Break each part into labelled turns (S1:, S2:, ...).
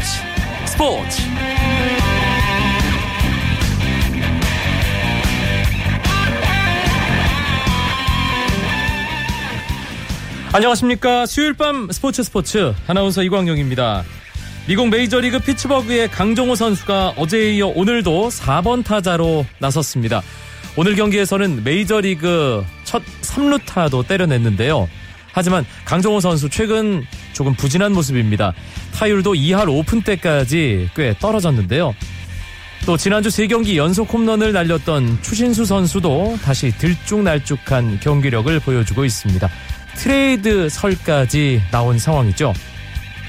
S1: 스포츠. 스포츠. 안녕하십니까. 수요일 밤 스포츠 스포츠. 아나운서 이광용입니다. 미국 메이저리그 피츠버그의 강정호 선수가 어제에 이어 오늘도 4번 타자로 나섰습니다. 오늘 경기에서는 메이저리그 첫 3루타도 때려냈는데요. 하지만 강정호 선수 최근 조금 부진한 모습입니다. 타율도 2할 5푼대까지 꽤 떨어졌는데요. 또 지난주 3경기 연속 홈런을 날렸던 추신수 선수도 다시 들쭉날쭉한 경기력을 보여주고 있습니다. 트레이드 설까지 나온 상황이죠.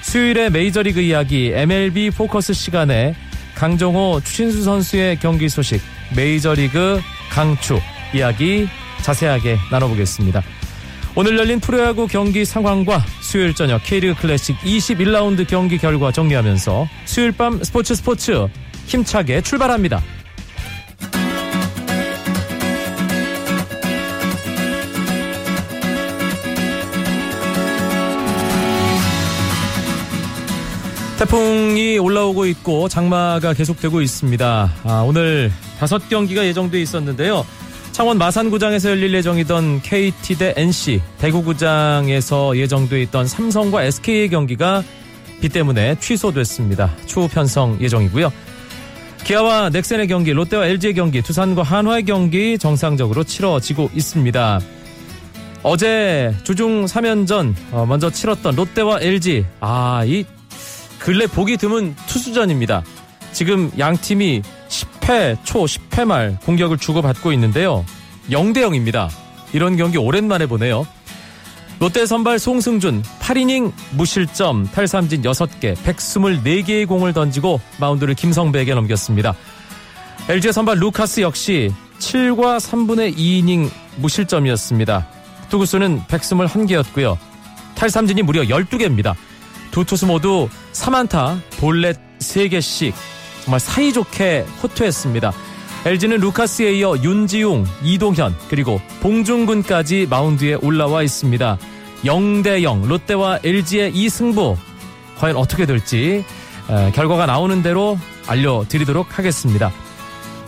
S1: 수요일에 메이저리그 이야기 MLB 포커스 시간에 강정호 추신수 선수의 경기 소식 메이저리그 강추 이야기 자세하게 나눠보겠습니다. 오늘 열린 프로야구 경기 상황과 수요일 저녁 K리그 클래식 21라운드 경기 결과 정리하면서 수요일 밤 스포츠 스포츠 힘차게 출발합니다. 태풍이 올라오고 있고 장마가 계속되고 있습니다. 아, 오늘 다섯 경기가 예정돼 있었는데요. 창원 마산구장에서 열릴 예정이던 KT 대 NC, 대구구장에서 예정돼 있던 삼성과 SK의 경기가 비 때문에 취소됐습니다. 추후 편성 예정이고요. 기아와 넥센의 경기, 롯데와 LG의 경기, 두산과 한화의 경기 정상적으로 치러지고 있습니다. 어제 주중 3연전 어, 먼저 치렀던 롯데와 LG 아 이 근래 보기 드문 투수전입니다. 지금 양 팀이 10회 초 10회 말 공격을 주고받고 있는데요. 0대 0입니다. 이런 경기 오랜만에 보네요. 롯데 선발 송승준 8이닝 무실점 탈삼진 6개 124개의 공을 던지고 마운드를 김성배에게 넘겼습니다. LG의 선발 루카스 역시 7과 3분의 2이닝 무실점이었습니다. 투구수는 121개였고요. 탈삼진이 무려 12개입니다. 두 투수 모두 3안타 볼넷 3개씩 정말 사이좋게 호투했습니다. LG는 루카스에 이어 윤지웅, 이동현 그리고 봉중근까지 마운드에 올라와 있습니다. 0대0 롯데와 LG의 이 승부 과연 어떻게 될지 결과가 나오는 대로 알려드리도록 하겠습니다.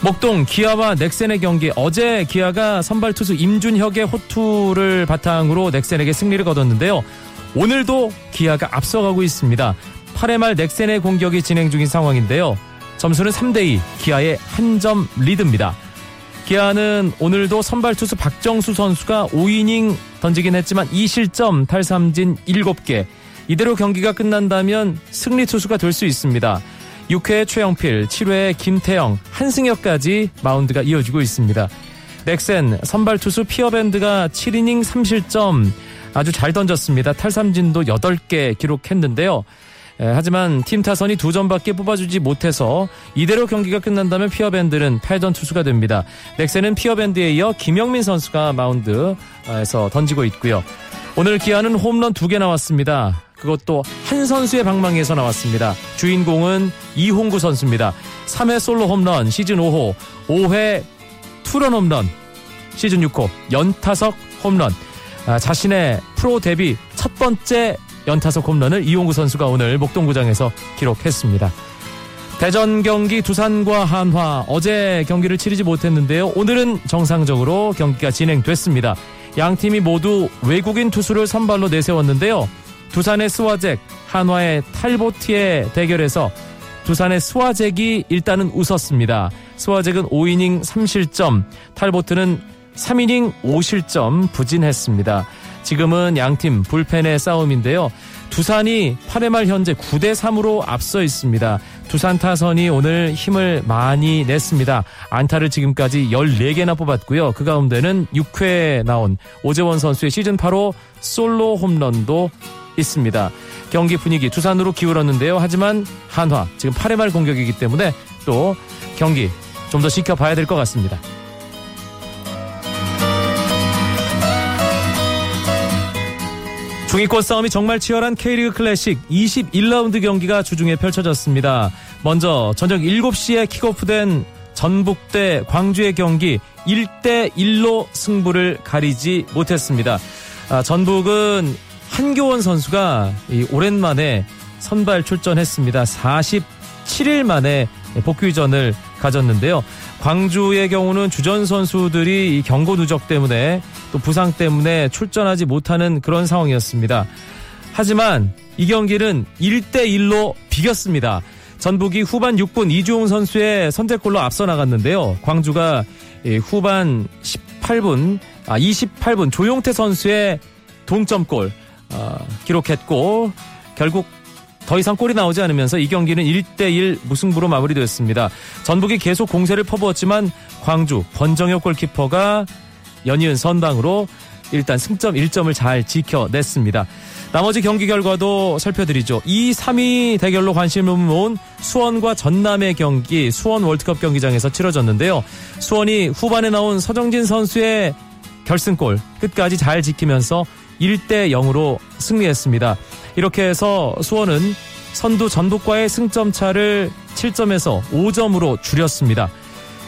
S1: 목동 기아와 넥센의 경기 어제 기아가 선발 투수 임준혁의 호투를 바탕으로 넥센에게 승리를 거뒀는데요. 오늘도 기아가 앞서가고 있습니다. 8회 말 넥센의 공격이 진행 중인 상황인데요. 점수는 3대2 기아의 한 점 리드입니다. 기아는 오늘도 선발 투수 박정수 선수가 5이닝 던지긴 했지만 2실점 탈삼진 7개 이대로 경기가 끝난다면 승리 투수가 될 수 있습니다. 6회 최영필, 7회 김태영, 한승혁까지 마운드가 이어지고 있습니다. 넥센 선발 투수 피어밴드가 7이닝 3실점 아주 잘 던졌습니다. 탈삼진도 8개 기록했는데요. 에, 하지만 팀 타선이 두 점밖에 뽑아주지 못해서 이대로 경기가 끝난다면 피어밴드는 8전 투수가 됩니다. 넥센은 피어밴드에 이어 김영민 선수가 마운드에서 던지고 있고요. 오늘 기아는 홈런 2개 나왔습니다. 그것도 한 선수의 방망이에서 나왔습니다. 주인공은 이홍구 선수입니다. 3회 솔로 홈런 시즌 5호, 5회 투런 홈런 시즌 6호, 연타석 홈런. 아, 자신의 프로 데뷔 첫 번째 연타석 홈런을 이용구 선수가 오늘 목동구장에서 기록했습니다. 대전 경기 두산과 한화 어제 경기를 치르지 못했는데요. 오늘은 정상적으로 경기가 진행됐습니다. 양 팀이 모두 외국인 투수를 선발로 내세웠는데요. 두산의 스와잭, 한화의 탈보티의 대결에서 두산의 스와잭이 일단은 웃었습니다. 스와잭은 5이닝 3실점, 탈보트는 3이닝 5실점 부진했습니다. 지금은 양팀 불펜의 싸움인데요. 두산이 8회 말 현재 9대 3으로 앞서 있습니다. 두산 타선이 오늘 힘을 많이 냈습니다. 안타를 지금까지 14개나 뽑았고요. 그 가운데는 6회에 나온 오재원 선수의 시즌 8호 솔로 홈런도 있습니다. 경기 분위기 두산으로 기울었는데요. 하지만 한화 지금 8회 말 공격이기 때문에 또 경기 좀 더 지켜봐야 될 것 같습니다. 중위권 싸움이 정말 치열한 K리그 클래식 21라운드 경기가 주중에 펼쳐졌습니다. 먼저 저녁 7시에 킥오프된 전북 대 광주의 경기 1대1로 승부를 가리지 못했습니다. 아, 전북은 한교원 선수가 오랜만에 선발 출전했습니다. 47일 만에 복귀전을 가졌는데요. 광주의 경우는 주전 선수들이 경고 누적 때문에 또 부상 때문에 출전하지 못하는 그런 상황이었습니다. 하지만 이 경기는 1대1로 비겼습니다. 전북이 후반 6분 이주홍 선수의 선제골로 앞서 나갔는데요. 광주가 후반 18분, 아, 28분 조용태 선수의 동점골 어, 기록했고 결국 더 이상 골이 나오지 않으면서 이 경기는 1대1 무승부로 마무리되었습니다. 전북이 계속 공세를 퍼부었지만 광주 권정혁 골키퍼가 연이은 선방으로 일단 승점 1점을 잘 지켜냈습니다. 나머지 경기 결과도 살펴드리죠. 2, 3위 대결로 관심을 모은 수원과 전남의 경기 수원 월드컵 경기장에서 치러졌는데요. 수원이 후반에 나온 서정진 선수의 결승골 끝까지 잘 지키면서 1대 0으로 승리했습니다. 이렇게 해서 수원은 선두 전북과의 승점 차를 7점에서 5점으로 줄였습니다.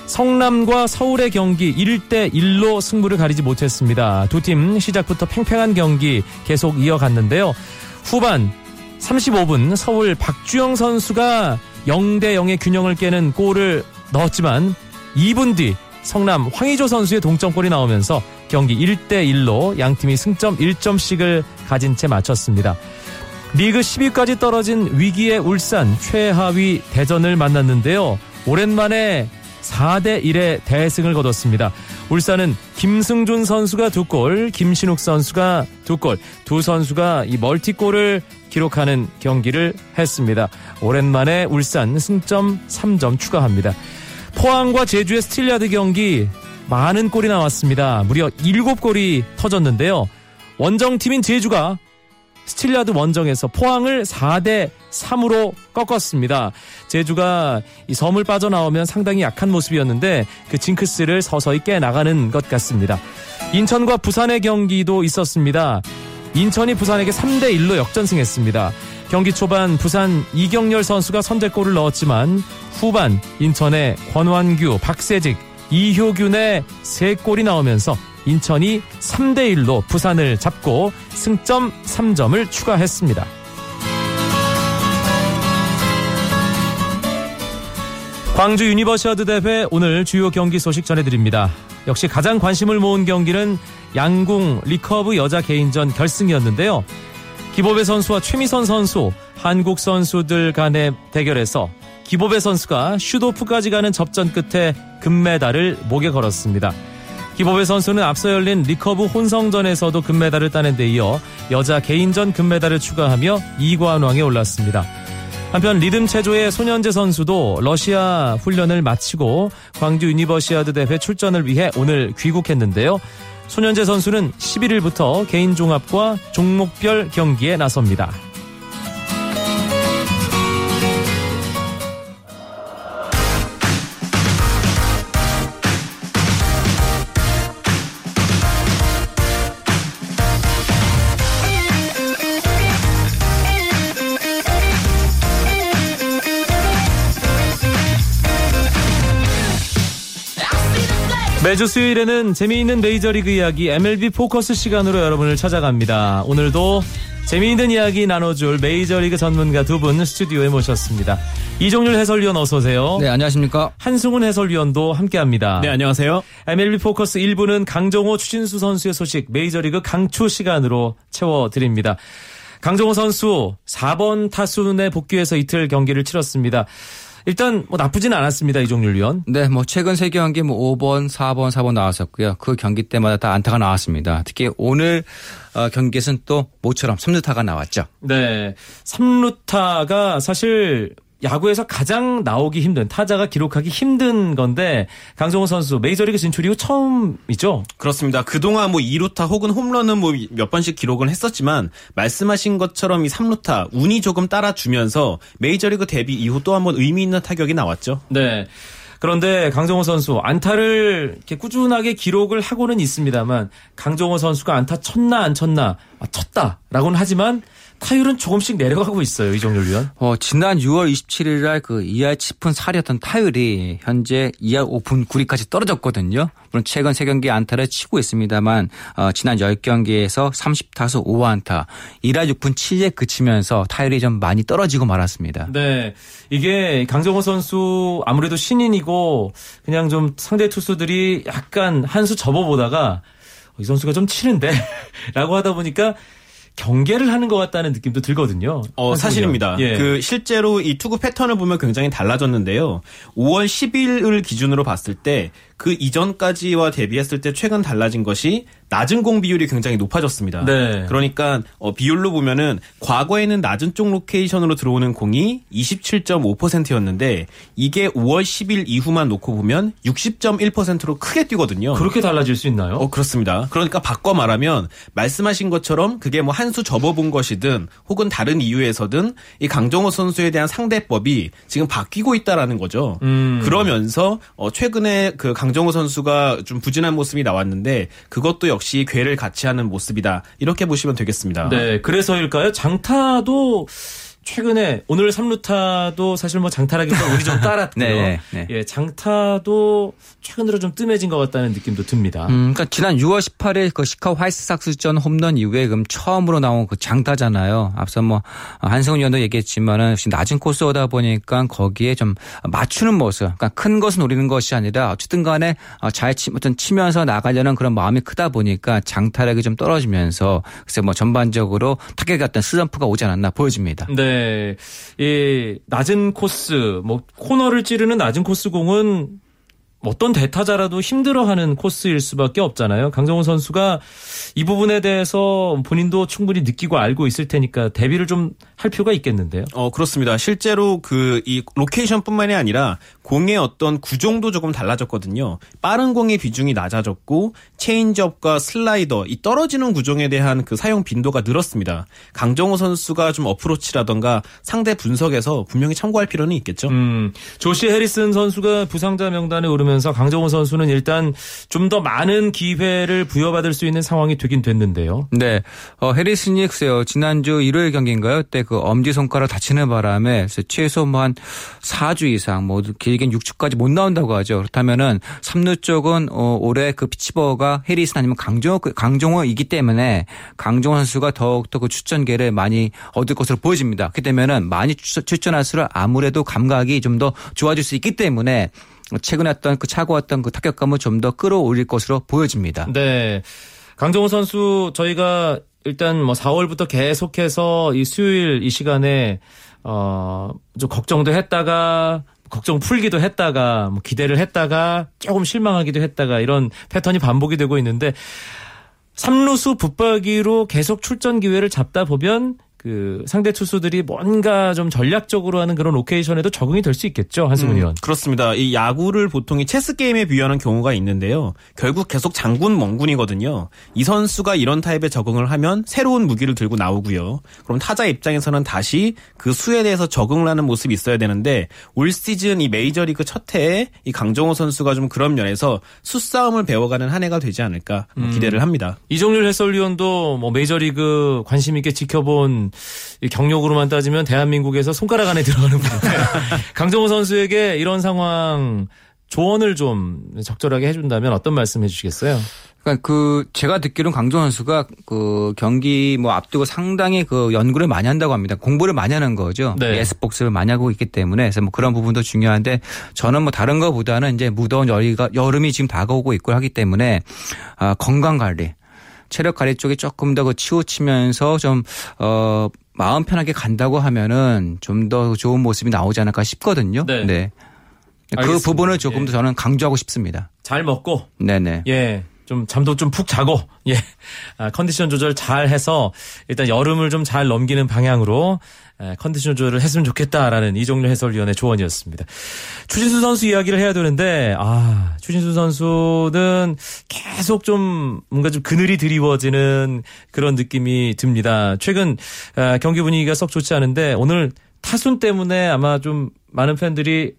S1: 성남과 서울의 경기 1대 1로 승부를 가리지 못했습니다. 두 팀 시작부터 팽팽한 경기 계속 이어갔는데요. 후반 35분 서울 박주영 선수가 0대 0의 균형을 깨는 골을 넣었지만 2분 뒤 성남 황희조 선수의 동점골이 나오면서 경기 1대1로 양팀이 승점 1점씩을 가진 채 마쳤습니다. 리그 10위까지 떨어진 위기의 울산 최하위 대전을 만났는데요. 오랜만에 4대1의 대승을 거뒀습니다. 울산은 김승준 선수가 두 골, 김신욱 선수가 두 골, 두 선수가 이 멀티골을 기록하는 경기를 했습니다. 오랜만에 울산 승점 3점 추가합니다. 포항과 제주의 스틸야드 경기 많은 골이 나왔습니다. 무려 7골이 터졌는데요. 원정팀인 제주가 스틸야드 원정에서 포항을 4대 3으로 꺾었습니다. 제주가 이 섬을 빠져나오면 상당히 약한 모습이었는데 그 징크스를 서서히 깨나가는 것 같습니다. 인천과 부산의 경기도 있었습니다. 인천이 부산에게 3대 1로 역전승했습니다. 경기 초반 부산 이경렬 선수가 선제골을 넣었지만 후반 인천의 권완규, 박세직, 이효균의 3골이 나오면서 인천이 3대 1로 부산을 잡고 승점 3점을 추가했습니다. 광주 유니버시아드 대회 오늘 주요 경기 소식 전해드립니다. 역시 가장 관심을 모은 경기는 양궁 recurve 여자 개인전 결승이었는데요. 기보배 선수와 최미선 선수, 한국 선수들 간의 대결에서 기보배 선수가 shoot-off까지 가는 접전 끝에 금메달을 목에 걸었습니다. 기보배 선수는 앞서 열린 recurve 혼성전에서도 금메달을 따낸 데 이어 여자 개인전 금메달을 추가하며 2관왕에 올랐습니다. 한편 리듬 체조의 손연재 선수도 러시아 훈련을 마치고 광주 유니버시아드 대회 출전을 위해 오늘 귀국했는데요. 손연재 선수는 11일부터 개인 종합과 종목별 경기에 나섭니다. 매주 수요일에는 재미있는 메이저리그 이야기 MLB 포커스 시간으로 여러분을 찾아갑니다. 오늘도 재미있는 이야기 나눠줄 메이저리그 전문가 두 분 스튜디오에 모셨습니다. 이종률 해설위원 어서 오세요.
S2: 네, 안녕하십니까.
S1: 한승훈 해설위원도 함께합니다.
S3: 네, 안녕하세요.
S1: MLB 포커스 1부는 강정호 추신수 선수의 소식 메이저리그 강추 시간으로 채워드립니다. 강정호 선수 4번 타순에 복귀해서 이틀 경기를 치렀습니다. 일단 뭐 나쁘진 않았습니다. 이종률 위원.
S2: 네, 뭐 최근 세 경기 뭐 5번, 4번, 4번 나왔었고요. 그 경기 때마다 다 안타가 나왔습니다. 특히 오늘 어, 경기에서는 또 모처럼 3루타가 나왔죠.
S1: 네. 3루타가 사실 야구에서 가장 나오기 힘든 타자가 기록하기 힘든 건데 강정호 선수 메이저리그 진출 이후 처음이죠.
S3: 그렇습니다. 그동안 뭐 2루타 혹은 홈런은 뭐 몇 번씩 기록을 했었지만 말씀하신 것처럼 이 3루타 운이 조금 따라주면서 메이저리그 데뷔 이후 또 한번 의미 있는 타격이 나왔죠.
S1: 네. 그런데 강정호 선수 안타를 꾸준하게 기록을 하고는 있습니다만 강정호 선수가 안타 쳤나 안 쳤나 아, 쳤다라고는 하지만 타율은 조금씩 내려가고 있어요 이정률 위원.
S2: 어, 지난 6월 27일 날그 2할 7푼 4리였던 타율이 현재 2할 5푼 9리까지 떨어졌거든요. 물론 최근 3경기 안타를 치고 있습니다만 어, 지난 10경기에서 30타수 5안타 1할 6푼 7에 그치면서 타율이 좀 많이 떨어지고 말았습니다.
S1: 네. 이게 강정호 선수 아무래도 신인이고 그냥 좀 상대 투수들이 약간 한 수 접어보다가 이 선수가 좀 치는데 라고 하다 보니까 경계를 하는 것 같다는 느낌도 들거든요.
S3: 어, 사실입니다.
S1: 예.
S3: 그 실제로 이 투구 패턴을 보면 굉장히 달라졌는데요. 5월 10일을 기준으로 봤을 때그 이전까지와 대비했을 때 최근 달라진 것이 낮은 공 비율이 굉장히 높아졌습니다.
S1: 네.
S3: 그러니까 어, 비율로 보면은 과거에는 낮은 쪽 로케이션으로 들어오는 공이 27.5%였는데 이게 5월 10일 이후만 놓고 보면 60.1%로 크게 뛰거든요.
S1: 그렇게 달라질 수 있나요?
S3: 어, 그렇습니다. 그러니까 바꿔 말하면 말씀하신 것처럼 그게 뭐 한 수 접어본 것이든 혹은 다른 이유에서든 이 강정호 선수에 대한 상대법이 지금 바뀌고 있다라는 거죠.
S1: 음.
S3: 그러면서 어, 최근에 그 강정호 선수가 좀 부진한 모습이 나왔는데 그것도 역시 괴를 같이 하는 모습이다. 이렇게 보시면 되겠습니다.
S1: 네, 그래서일까요? 장타도 최근에 오늘 3루타도 사실 뭐 장타라기보다 우리 좀 따랐고요.
S2: 네, 네.
S1: 예, 장타도 최근 들어 좀 뜸해진 것 같다는 느낌도 듭니다.
S2: 음, 그러니까 지난 6월 18일 그 시카고 화이트삭스전 홈런 이후에 그럼 처음으로 나온 그 장타잖아요. 앞서 뭐 한승훈 의원도 얘기했지만은 역시 낮은 코스 오다 보니까 거기에 좀 맞추는 모습, 그러니까 큰 것은 노리는 것이 아니라 어쨌든 간에 잘 치, 어떤 치면서 나가려는 그런 마음이 크다 보니까 장타력이 좀 떨어지면서 글쎄 뭐 전반적으로 타격이 어떤 슬럼프가 오지 않았나 보여집니다.
S1: 네. 이 낮은 코스, 뭐 코너를 찌르는 낮은 코스 공은 어떤 대타자라도 힘들어하는 코스일 수밖에 없잖아요. 강정호 선수가 이 부분에 대해서 본인도 충분히 느끼고 알고 있을 테니까 대비를 좀할 필요가 있겠는데요.
S3: 어 그렇습니다. 실제로 그 이 로케이션뿐만이 아니라 공의 어떤 구종도 조금 달라졌거든요. 빠른 공의 비중이 낮아졌고 체인지업과 슬라이더 이 떨어지는 구종에 대한 그 사용 빈도가 늘었습니다. 강정호 선수가 좀 어프로치라던가 상대 분석에서 분명히 참고할 필요는 있겠죠.
S1: 음, 조시 해리슨 선수가 부상자 명단에 오르면서 강정호 선수는 일단 좀 더 많은 기회를 부여받을 수 있는 상황이 되긴 됐는데요.
S2: 네. 어, 해리슨이 글쎄요. 지난주 일요일 경기인가요? 그때 그 엄지손가락 다치는 바람에 최소 뭐 한 4주 이상 뭐 길게는 6주까지 못 나온다고 하죠. 그렇다면은 3루 쪽은 어, 올해 그 피치버가 해리슨 아니면 강정호 강정호이기 때문에 강정호 선수가 더욱더 그 출전계를 많이 얻을 것으로 보여집니다. 그렇기 때문에는 많이 출전할수록 아무래도 감각이 좀 더 좋아질 수 있기 때문에 최근에 했던 그 차고 왔던 그 타격감을 좀 더 끌어올릴 것으로 보여집니다.
S1: 네. 강정호 선수 저희가 일단 뭐 4월부터 계속해서 이 수요일 이 시간에 어좀 걱정도 했다가 걱정 풀기도 했다가 뭐 기대를 했다가 조금 실망하기도 했다가 이런 패턴이 반복이 되고 있는데 삼루수 붙박이로 계속 출전 기회를 잡다 보면 그 상대 투수들이 뭔가 좀 전략적으로 하는 그런 로케이션에도 적응이 될 수 있겠죠 한승훈 위원.
S3: 음, 그렇습니다. 이 야구를 보통 이 체스 게임에 비유하는 경우가 있는데요. 결국 계속 장군 멍군이거든요. 이 선수가 이런 타입에 적응을 하면 새로운 무기를 들고 나오고요. 그럼 타자 입장에서는 다시 그 수에 대해서 적응을 하는 모습이 있어야 되는데 올 시즌 이 메이저리그 첫 해에 이 강정호 선수가 좀 그런 면에서 수싸움을 배워가는 한 해가 되지 않을까 뭐 기대를 합니다.
S1: 이종률 해설위원도 뭐 메이저리그 관심 있게 지켜본 경력으로만 따지면 대한민국에서 손가락 안에 들어가는 분인데 강정호 선수에게 이런 상황 조언을 좀 적절하게 해준다면 어떤 말씀 해주시겠어요?
S2: 그러니까 그 제가 듣기로는 강정 선수가 그 경기 뭐 앞두고 상당히 그 연구를 많이 한다고 합니다. 공부를 많이 하는 거죠.
S1: 네.
S2: 에스복스를 많이 하고 있기 때문에 그래서 뭐 그런 부분도 중요한데 저는 뭐 다른 거보다는 이제 무더운 여리가 여름이 지금 다가오고 있고 하기 때문에 아 건강 관리 체력 관리 쪽에 조금 더 그 치우치면서 좀, 어, 마음 편하게 간다고 하면은 좀 더 좋은 모습이 나오지 않을까 싶거든요.
S1: 네.
S2: 그
S1: 알겠습니다.
S2: 부분을 조금
S1: 예.
S2: 더 저는 강조하고 싶습니다.
S1: 잘 먹고
S2: 네네.
S1: 예. 좀 잠도 좀 푹 자고 예 아, 컨디션 조절 잘 해서 일단 여름을 좀 잘 넘기는 방향으로 에, 컨디션 조절을 했으면 좋겠다라는 이종료 해설위원의 조언이었습니다. 추신수 선수 이야기를 해야 되는데 아 추신수 선수는 계속 좀 뭔가 좀 그늘이 드리워지는 그런 느낌이 듭니다. 최근 아, 경기 분위기가 썩 좋지 않은데 오늘 타순 때문에 아마 좀 많은 팬들이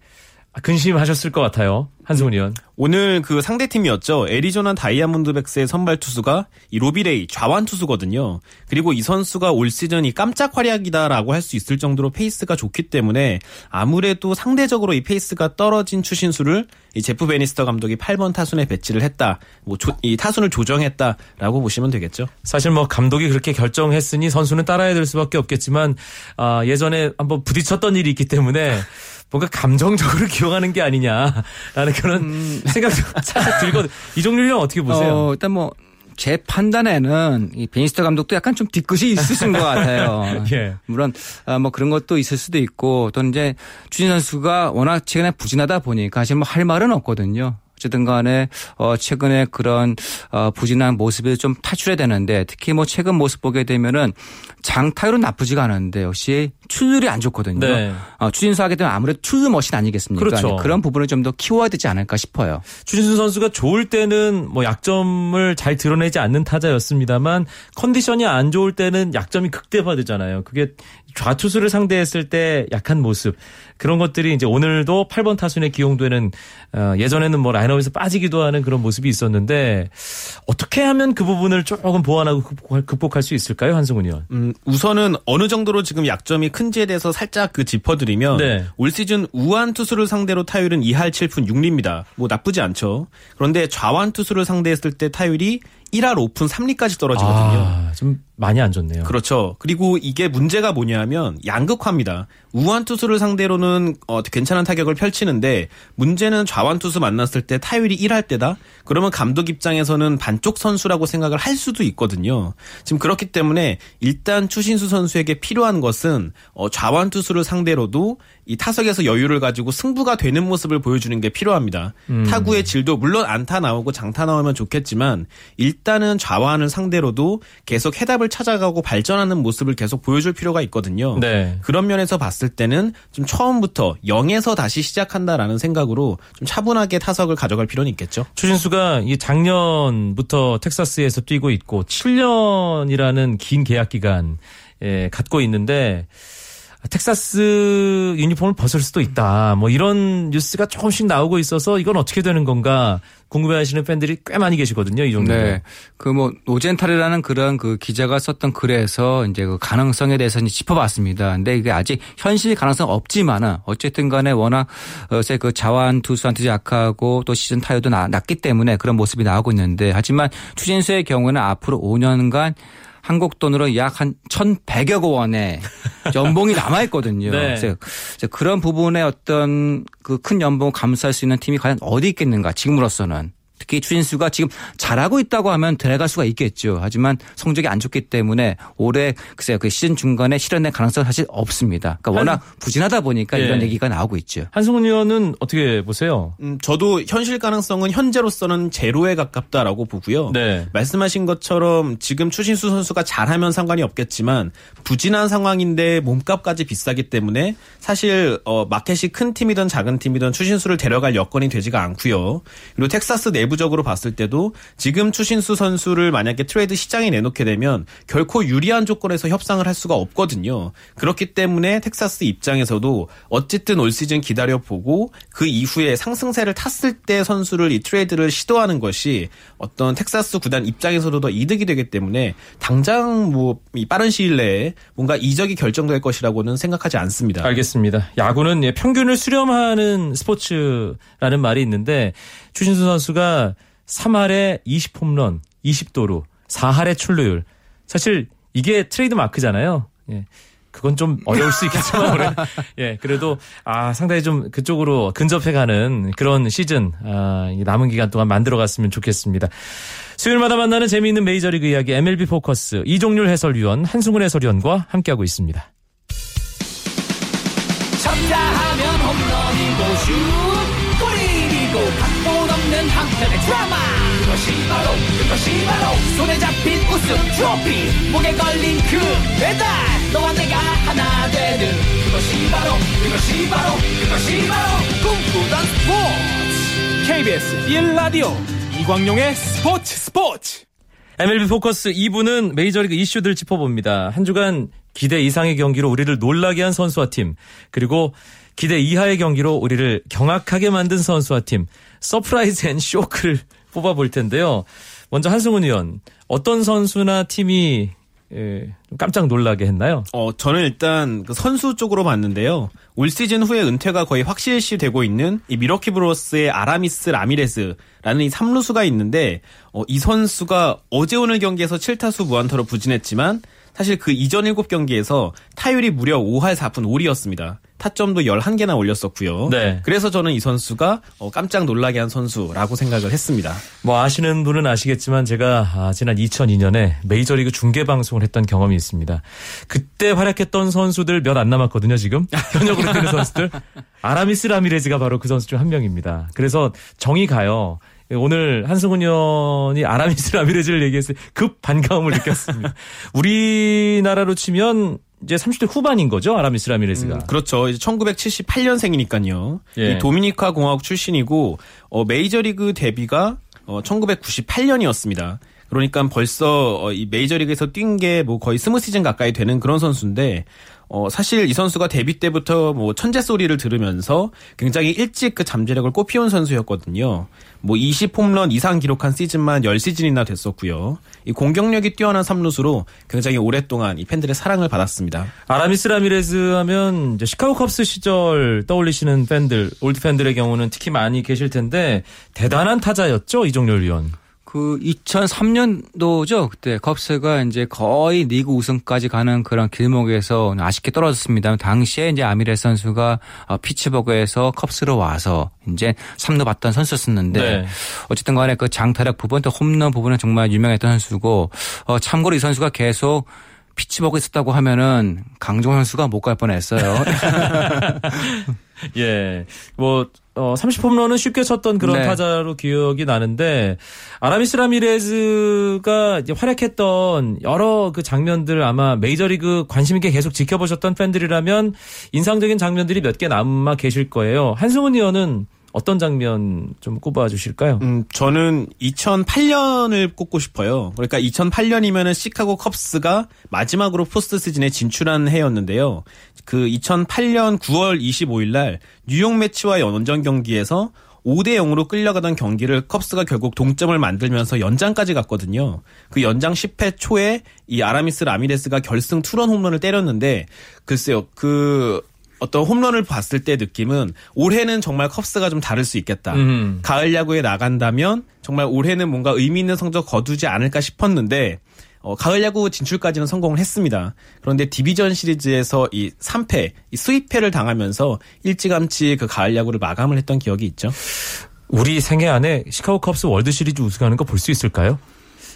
S1: 근심하셨을 것 같아요. 한승훈 위원.
S3: 오늘 그 상대팀이었죠. 애리조나 다이아몬드백스의 선발 투수가 이 로비레이 좌완 투수거든요. 그리고 이 선수가 올 시즌 이 깜짝 활약이다라고 할 수 있을 정도로 페이스가 좋기 때문에 아무래도 상대적으로 이 페이스가 떨어진 추신수를 이 제프 베니스터 감독이 8번 타순에 배치를 했다. 뭐 이 타순을 조정했다라고 보시면 되겠죠.
S1: 사실 뭐 감독이 그렇게 결정했으니 선수는 따라야 될 수밖에 없겠지만 아, 예전에 한번 부딪혔던 일이 있기 때문에 뭔가 감정적으로 기억하는 게 아니냐라는 그런 음. 생각도 살짝 들거든. 이종률 형 어떻게 보세요?
S2: 어, 일단 뭐. 제 판단에는 이 베니스터 감독도 약간 좀 뒤끝이 있으신 것 같아요. 예. 물론 아, 뭐 그런 것도 있을 수도 있고 또 이제 주진 선수가 워낙 최근에 부진하다 보니까 사실 뭐 할 말은 없거든요. 어쨌든 간에 어 최근에 그런 어 부진한 모습이 좀 탈출해야 되는데 특히 뭐 최근 모습 보게 되면은 장타율은 나쁘지가 않은데 역시 추율이 안 좋거든요. 네. 어, 추진수 하게 되면 아무래도 추진 머신 아니겠습니까?
S1: 그렇죠.
S2: 그런 부분을 좀 더 키워야 되지 않을까 싶어요.
S1: 추진수 선수가 좋을 때는 뭐 약점을 잘 드러내지 않는 타자였습니다만 컨디션이 안 좋을 때는 약점이 극대화되잖아요. 그게 좌투수를 상대했을 때 약한 모습 그런 것들이 이제 오늘도 8번 타순에 기용되는 어, 예전에는 뭐 라인업에서 빠지기도 하는 그런 모습이 있었는데 어떻게 하면 그 부분을 조금 보완하고 극복할, 수 있을까요, 한승훈 의원?
S3: 음, 우선은 어느 정도로 지금 약점이 큰지에 대해서 살짝 그 짚어드리면 네. 올 시즌 우한 투수를 상대로 타율은 2할 7푼 6리입니다. 뭐 나쁘지 않죠. 그런데 좌완 투수를 상대했을 때 타율이 1할 오픈 3리까지 떨어지거든요.
S1: 아, 좀 많이 안 좋네요.
S3: 그렇죠. 그리고 이게 문제가 뭐냐면 양극화입니다. 우한 투수를 상대로는 어, 괜찮은 타격을 펼치는데 문제는 좌완 투수 만났을 때 타율이 1할 때다. 그러면 감독 입장에서는 반쪽 선수라고 생각을 할 수도 있거든요. 지금 그렇기 때문에 일단 추신수 선수에게 필요한 것은 어, 좌완 투수를 상대로도 이 타석에서 여유를 가지고 승부가 되는 모습을 보여주는 게 필요합니다. 음. 타구의 질도 물론 안타 나오고 장타 나오면 좋겠지만 일단은 좌완을 상대로도 계속 해답을 찾아가고 발전하는 모습을 계속 보여줄 필요가 있거든요. 네. 그런 면에서 봤을 때는 좀 처음부터 0에서 다시 시작한다라는 생각으로 좀 차분하게 타석을 가져갈 필요는 있겠죠.
S1: 추진수가 이 작년부터 텍사스에서 뛰고 있고 7년이라는 긴 계약 기간 예, 갖고 있는데 텍사스 유니폼을 벗을 수도 있다. 뭐 이런 뉴스가 조금씩 나오고 있어서 이건 어떻게 되는 건가 궁금해하시는 팬들이 꽤 많이 계시거든요. 이 정도. 네.
S2: 그뭐 로젠탈이라는 그런 그 기자가 썼던 글에서 이제 그 가능성에 대해서 이제 짚어봤습니다. 근데 이게 아직 현실 가능성 없지만은 어쨌든 간에 워낙 어제 그 좌완 투수한테 약하고 또 시즌 타율도 낮기 때문에 그런 모습이 나오고 있는데 하지만 추진수의 경우는 앞으로 5년간 한국 돈으로 약 한 1,100여 원의 연봉이 남아 있거든요. 네. 그래서 그런 부분에 어떤 그 큰 연봉을 감수할 수 있는 팀이 과연 어디 있겠는가 지금으로서는 특히 추진수가 지금 잘하고 있다고 하면 들어갈 수가 있겠죠. 하지만 성적이 안 좋기 때문에 올해 글쎄요 그 시즌 중간에 실현될 가능성은 사실 없습니다. 그러니까 워낙 부진하다 보니까 네. 이런 얘기가 나오고 있죠.
S1: 한승훈 의원은 어떻게 보세요?
S3: 음, 저도 현실 가능성은 현재로서는 제로에 가깝다라고 보고요. 네. 말씀하신 것처럼 지금 추신수 선수가 잘하면 상관이 없겠지만 부진한 상황인데 몸값까지 비싸기 때문에 사실 어, 마켓이 큰 팀이든 작은 팀이든 추신수를 데려갈 여건이 되지가 않고요. 그리고 텍사스 내 내부적으로 봤을 때도 지금 추신수 선수를 만약에 트레이드 시장에 내놓게 되면 결코 유리한 조건에서 협상을 할 수가 없거든요. 그렇기 때문에 텍사스 입장에서도 어쨌든 올 시즌 기다려보고 그 이후에 상승세를 탔을 때 선수를 이 트레이드를 시도하는 것이 어떤 텍사스 구단 입장에서도 더 이득이 되기 때문에 당장 뭐이 빠른 시일 내에 뭔가 이적이 결정될 것이라고는 생각하지 않습니다.
S1: 알겠습니다. 야구는 예, 평균을 수렴하는 스포츠라는 말이 있는데 추신수 선수가 3할에 20홈런, 20도루, 4할에 출루율. 사실 이게 트레이드 마크잖아요. 예. 그건 좀 어려울 수 있겠지만 예 그래도 아 상당히 좀 그쪽으로 근접해가는 그런 시즌 아, 남은 기간 동안 만들어갔으면 좋겠습니다. 수요일마다 만나는 재미있는 메이저리그 이야기 MLB 포커스 이종률 해설위원 한승훈 해설위원과 함께하고 있습니다. 한편의 드라마. 그것이 바로 그것이 바로 손에 잡힌 우승 트로피. 목에 걸린 그 배달. 너와 내가 하나 되는 그것이 바로 그것이 바로 그것이 바로 꿈꾸던 스포츠. KBS 1라디오 이광용의 스포츠 스포츠. MLB 포커스 2부는 메이저리그 이슈들 짚어봅니다. 한 주간 기대 이상의 경기로 우리를 놀라게 한 선수와 팀 그리고 기대 이하의 경기로 우리를 경악하게 만든 선수와 팀 surprise and shock를 뽑아볼 텐데요. 먼저 한승훈 위원 어떤 선수나 팀이 예, 좀 깜짝 놀라게 했나요?
S3: 어, 저는 일단 그 선수 쪽으로 봤는데요. 올 시즌 후에 은퇴가 거의 확실시 되고 있는 이 밀워키 브루어스의 아라미스 라미레스라는 이 3루수가 있는데 어, 이 선수가 어제 오늘 경기에서 7타수 무안타로 부진했지만 사실 그 이전 7경기에서 타율이 무려 5할 4푼 5리였습니다. 타점도 11개나 올렸었고요.
S1: 네.
S3: 그래서 저는 이 선수가 어, 깜짝 놀라게 한 선수라고 생각을 했습니다.
S1: 뭐 아시는 분은 아시겠지만 제가 아, 지난 2002년에 메이저리그 중계 방송을 했던 경험이 있습니다. 그때 활약했던 선수들 몇 안 남았거든요, 지금. 현역으로 뛰는 선수들. 아라미스 라미레즈가 바로 그 선수 중 한 명입니다. 그래서 정이 가요. 오늘 한승훈 의원이 아라미스 라미레즈를 얘기했을 때 급 반가움을 느꼈습니다. 우리나라로 치면 이제 30대 후반인 거죠, 아라미스 라미레즈가.
S3: 음, 그렇죠. 이제 1978년생이니까요.
S1: 예.
S3: 이 도미니카 공화국 출신이고 어, 메이저리그 데뷔가 어, 1998년이었습니다. 그러니까 벌써 어, 이 메이저리그에서 뛴 게 뭐 거의 스무 시즌 가까이 되는 그런 선수인데 어, 사실 이 선수가 데뷔 때부터 뭐 천재 소리를 들으면서 굉장히 일찍 그 잠재력을 꽃피운 선수였거든요. 뭐 20홈런 이상 기록한 시즌만 10시즌이나 됐었고요. 이 공격력이 뛰어난 삼루수로 굉장히 오랫동안 이 팬들의 사랑을 받았습니다.
S1: 아라미스 라미레즈 하면 이제 시카고 컵스 시절 떠올리시는 팬들, 올드 팬들의 경우는 특히 많이 계실 텐데 대단한 타자였죠, 이종렬 위원.
S2: 그 2003년도죠. 그때 컵스가 이제 거의 리그 우승까지 가는 그런 길목에서 아쉽게 떨어졌습니다. 당시에 이제 아미레 선수가 어, 피츠버그에서 컵스로 와서 이제 3루 받던 선수였었는데
S1: 네.
S2: 어쨌든 간에 그 장타력 부분 또 홈런 부분은 정말 유명했던 선수고 어, 참고로 이 선수가 계속 피츠버그에 있었다고 하면은 강정 선수가 못 갈 뻔했어요.
S1: 예. 뭐, 어, 30홈런은 쉽게 쳤던 그런
S2: 네.
S1: 타자로 기억이 나는데, 아라미스 라미레즈가 이제 활약했던 여러 그 장면들 아마 메이저리그 관심있게 계속 지켜보셨던 팬들이라면 인상적인 장면들이 몇 개 남아 계실 거예요. 한승훈 의원은 어떤 장면 좀 꼽아 주실까요?
S3: 음, 저는 2008년을 꼽고 싶어요. 그러니까 2008년이면은 시카고 컵스가 마지막으로 포스트 시즌에 진출한 해였는데요. 그 2008년 9월 25일 날 뉴욕 매치와의 원정 경기에서 5대 0으로 끌려가던 경기를 컵스가 결국 동점을 만들면서 연장까지 갔거든요. 그 연장 10회 초에 이 아라미스 라미레스가 결승 투런 홈런을 때렸는데 글쎄요. 그 어떤 홈런을 봤을 때 느낌은 올해는 정말 컵스가 좀 다를 수 있겠다.
S1: 음.
S3: 가을 야구에 나간다면 정말 올해는 뭔가 의미 있는 성적 거두지 않을까 싶었는데 어, 가을 야구 진출까지는 성공을 했습니다. 그런데 디비전 시리즈에서 이 3패, 이 sweep패를 당하면서 일찌감치 그 가을 야구를 마감을 했던 기억이 있죠.
S1: 우리 생애 안에 시카고 컵스 월드 시리즈 우승하는 거 볼 수 있을까요?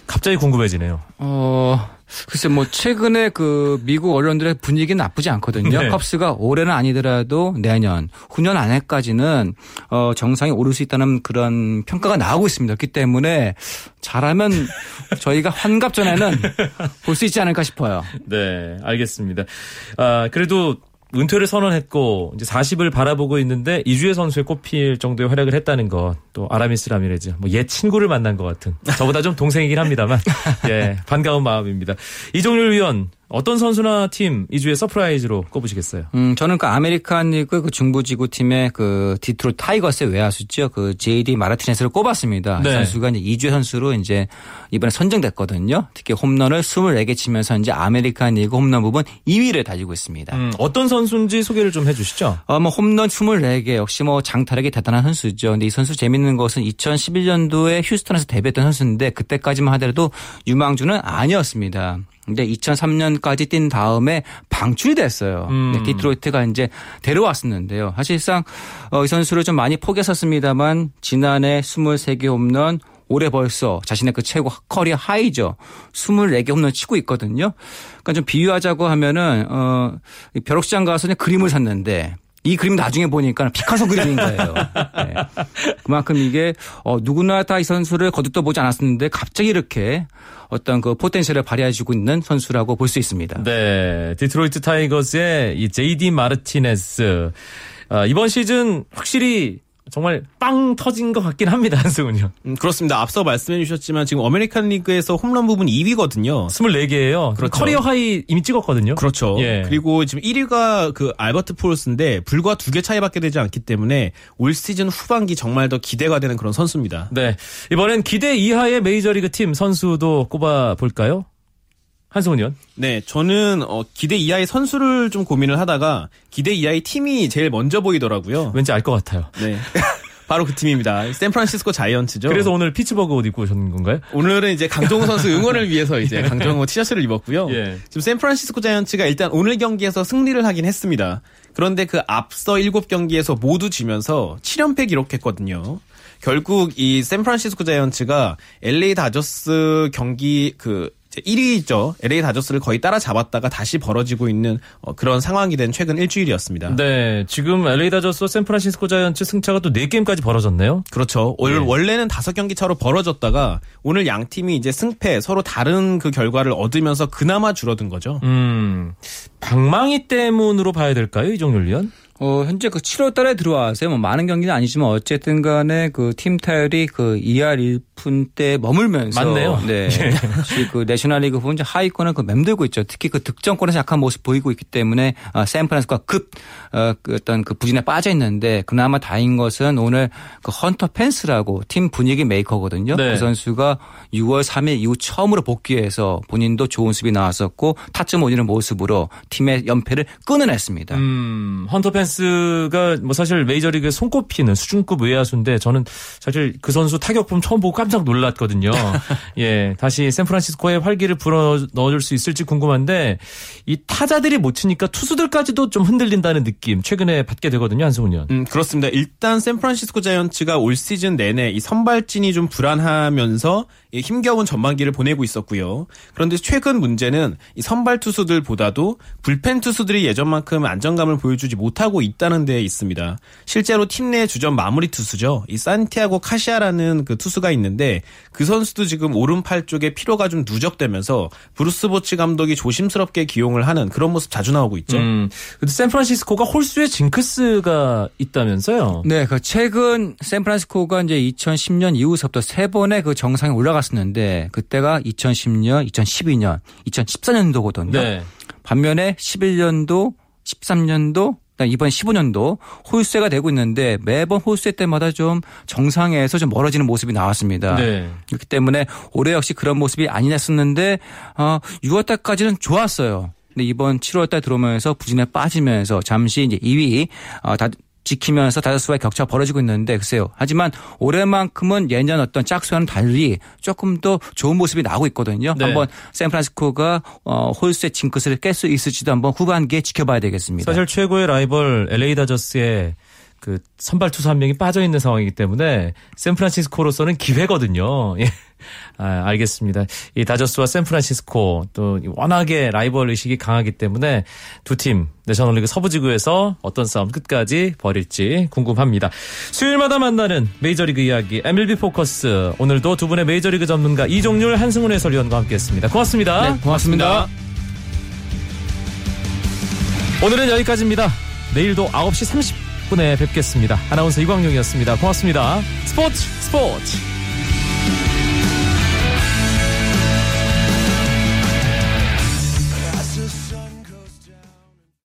S1: 갑자기 궁금해지네요.
S2: 어, 글쎄 뭐 최근에 그 미국 언론들의 분위기는 나쁘지 않거든요.
S1: 네.
S2: 컵스가 올해는 아니더라도 내년, 후년 안에까지는 어 정상에 오를 수 있다는 그런 평가가 나오고 있습니다. 그렇기 때문에 잘하면 저희가 환갑 전에는 볼 수 있지 않을까 싶어요.
S1: 네, 알겠습니다. 아, 그래도 은퇴를 선언했고 이제 40을 바라보고 있는데 이주의 선수에 꼽힐 정도의 활약을 했다는 것, 또 아라미스 라미레즈, 뭐 옛 친구를 만난 것 같은 저보다 좀 동생이긴 합니다만, 예, 반가운 마음입니다. 이종률 위원 어떤 선수나 팀 이주의 surprise로 꼽으시겠어요?
S2: 음, 저는 그 아메리칸 리그 그 중부지구 팀의 그 디트로이트 타이거스의 외야수죠. 그 JD 마르티네스를 꼽았습니다. 이
S1: 네.
S2: 선수가 이제 이주의 선수로 이제 이번에 선정됐거든요. 특히 홈런을 24개 치면서 이제 아메리칸 리그 홈런 부분 2위를 달리고 있습니다.
S1: 음, 어떤 선수인지 소개를 좀 해주시죠.
S2: 어, 뭐 홈런 24개 역시 뭐 장타력이 대단한 선수죠. 근데 이 선수 재밌는 것은 2011년도에 휴스턴에서 데뷔했던 선수인데 그때까지만 하더라도 유망주는 아니었습니다. 근데 2003년까지 뛴 다음에 방출이 됐어요.
S1: 음.
S2: 네, 디트로이트가 이제 데려왔었는데요. 사실상 어, 이 선수를 좀 많이 포기했었습니다만 지난해 23개 홈런 올해 벌써 자신의 그 최고 career high죠. 24개 홈런 치고 있거든요. 그러니까 좀 비유하자고 하면은 어이 벼룩시장 가서 그냥 그림을 샀는데 이 그림 나중에 보니까 피카소 그림인 거예요. 네. 그만큼 이게 어 누구나 다 이 선수를 거들떠 보지 않았었는데 갑자기 이렇게 어떤 그 potential을 발휘해주고 있는 선수라고 볼 수 있습니다.
S1: 네, 디트로이트 타이거스의 이 JD 마르티네스 아, 이번 시즌 확실히 정말 빵 터진 것 같긴 합니다, 한승훈 위원.
S3: 음, 그렇습니다. 앞서 말씀해 주셨지만 지금 아메리칸 리그에서 홈런 부분 2위거든요.
S1: 24개예요.
S3: 그렇죠.
S1: career high 이미 찍었거든요.
S3: 그렇죠.
S1: 예.
S3: 그리고 지금 1위가 그 알버트 푸홀스인데 불과 두 개 차이밖에 되지 않기 때문에 올 시즌 후반기 정말 더 기대가 되는 그런 선수입니다.
S1: 네. 이번엔 기대 이하의 메이저리그 팀 선수도 꼽아 볼까요? 한승훈 위원.
S3: 네, 저는 어, 기대 이하의 선수를 좀 고민을 하다가 기대 이하의 팀이 제일 먼저 보이더라고요.
S1: 왠지 알 것 같아요.
S3: 네. 바로 그 팀입니다. 샌프란시스코 자이언츠죠.
S1: 그래서 오늘 피츠버그 옷 입고 오셨는 건가요?
S3: 오늘은 이제 강정호 선수 응원을 위해서 이제 강정호 티셔츠를 입었고요.
S1: 예.
S3: 지금 샌프란시스코 자이언츠가 일단 오늘 경기에서 승리를 하긴 했습니다. 그런데 그 앞서 7경기에서 모두 지면서 7연패 기록했거든요. 결국 이 샌프란시스코 자이언츠가 LA 다저스 경기 그 1위죠. LA 다저스를 거의 따라잡았다가 다시 벌어지고 있는 어, 그런 상황이 된 최근 일주일이었습니다.
S1: 네. 지금 LA 다저스와 샌프란시스코 자이언츠 승차가 또 4게임까지 벌어졌네요.
S3: 그렇죠. 월-
S1: 예.
S3: 원래는 다섯 경기 차로 벌어졌다가 오늘 양 팀이 이제 승패 서로 다른 그 결과를 얻으면서 그나마 줄어든 거죠.
S1: 음. 방망이 때문으로 봐야 될까요? 이종률 위원?
S2: 어, 현재 그 7월 달에 들어와서요. 뭐 많은 경기는 아니지만 어쨌든 간에 그 팀 타율이 그 2할 1푼 때 머물면서
S1: 맞네요.
S2: 네. 사실 그 내셔널리그 이제 하위권을 그 맴돌고 있죠. 특히 그 득점권에서 약한 모습 보이고 있기 때문에 아, 샌프란시스코가 급 어, 그 어떤 그 부진에 빠져 있는데 그나마 다행인 것은 오늘 그 헌터 펜스라고 팀 분위기 메이커거든요.
S1: 네.
S2: 그 선수가 6월 3일 이후 처음으로 복귀해서 본인도 좋은 수비 나왔었고 타점 올리는 모습으로 팀의 연패를 끊어냈습니다.
S1: 음, 헌터 펜스 가 뭐 사실 메이저리그에 손꼽히는 수준급 외야수인데 저는 사실 그 선수 타격폼 처음 보고 깜짝 놀랐거든요. 예, 다시 샌프란시스코에 활기를 불어 넣어줄 수 있을지 궁금한데 이 타자들이 못 치니까 투수들까지도 좀 흔들린다는 느낌 최근에 받게 되거든요, 한승훈 의원.
S3: 음, 그렇습니다. 일단 샌프란시스코 자이언츠가 올 시즌 내내 이 선발진이 좀 불안하면서 이 힘겨운 전반기를 보내고 있었고요. 그런데 최근 문제는 이 선발 투수들보다도 불펜 투수들이 예전만큼 안정감을 보여주지 못하고 있다는 데 있습니다. 실제로 팀 내 주전 마무리 투수죠. 이 산티아고 카시야라는 그 투수가 있는데 그 선수도 지금 오른팔 쪽에 피로가 좀 누적되면서 브루스 보치 감독이 조심스럽게 기용을 하는 그런 모습 자주 나오고 있죠.
S1: 음, 근데 샌프란시스코가 홀수 해 징크스가 있다면서요?
S2: 네, 그 최근 샌프란시스코가 이제 2010년 이후서부터 세 번의 그 정상에 올라갔었는데 그때가 2010년, 2012년, 2014년도거든요.
S1: 네.
S2: 반면에 11년도, 13년도, 그다음 이번 15년도 홀수가 되고 있는데 매번 홀수 때마다 좀 정상에서 좀 멀어지는 모습이 나왔습니다.
S1: 네.
S2: 그렇기 때문에 올해 역시 그런 모습이 아니었었는데 어, 6월 달까지는 좋았어요. 근데 이번 7월 달 들어오면서 부진에 빠지면서 잠시 이제 2위 어, 다 지키면서 다저스와의 격차가 벌어지고 있는데 글쎄요. 하지만 올해만큼은 예년 어떤 짝수와는 달리 조금 더 좋은 모습이 나오고 있거든요.
S1: 네.
S2: 한번 샌프란시스코가 어, 홀수의 징크스를 깰 수 있을지도 한번 후반기에 지켜봐야 되겠습니다.
S1: 사실 최고의 라이벌 LA 다저스의 그 선발 투수 한 명이 빠져 있는 상황이기 때문에 샌프란시스코로서는 기회거든요. 예. 아, 알겠습니다. 이 다저스와 샌프란시스코 또 워낙에 라이벌 의식이 강하기 때문에 두 팀 내셔널리그 서부지구에서 어떤 싸움 끝까지 벌일지 궁금합니다. 수요일마다 만나는 메이저리그 이야기 MLB 포커스 오늘도 두 분의 메이저리그 전문가 이종률 한승훈 해설위원과 함께했습니다. 고맙습니다.
S2: 네, 고맙습니다.
S1: 오늘은 여기까지입니다. 내일도 9시 30 분에 뵙겠습니다. 아나운서 이광용이었습니다. 고맙습니다. 스포츠 스포츠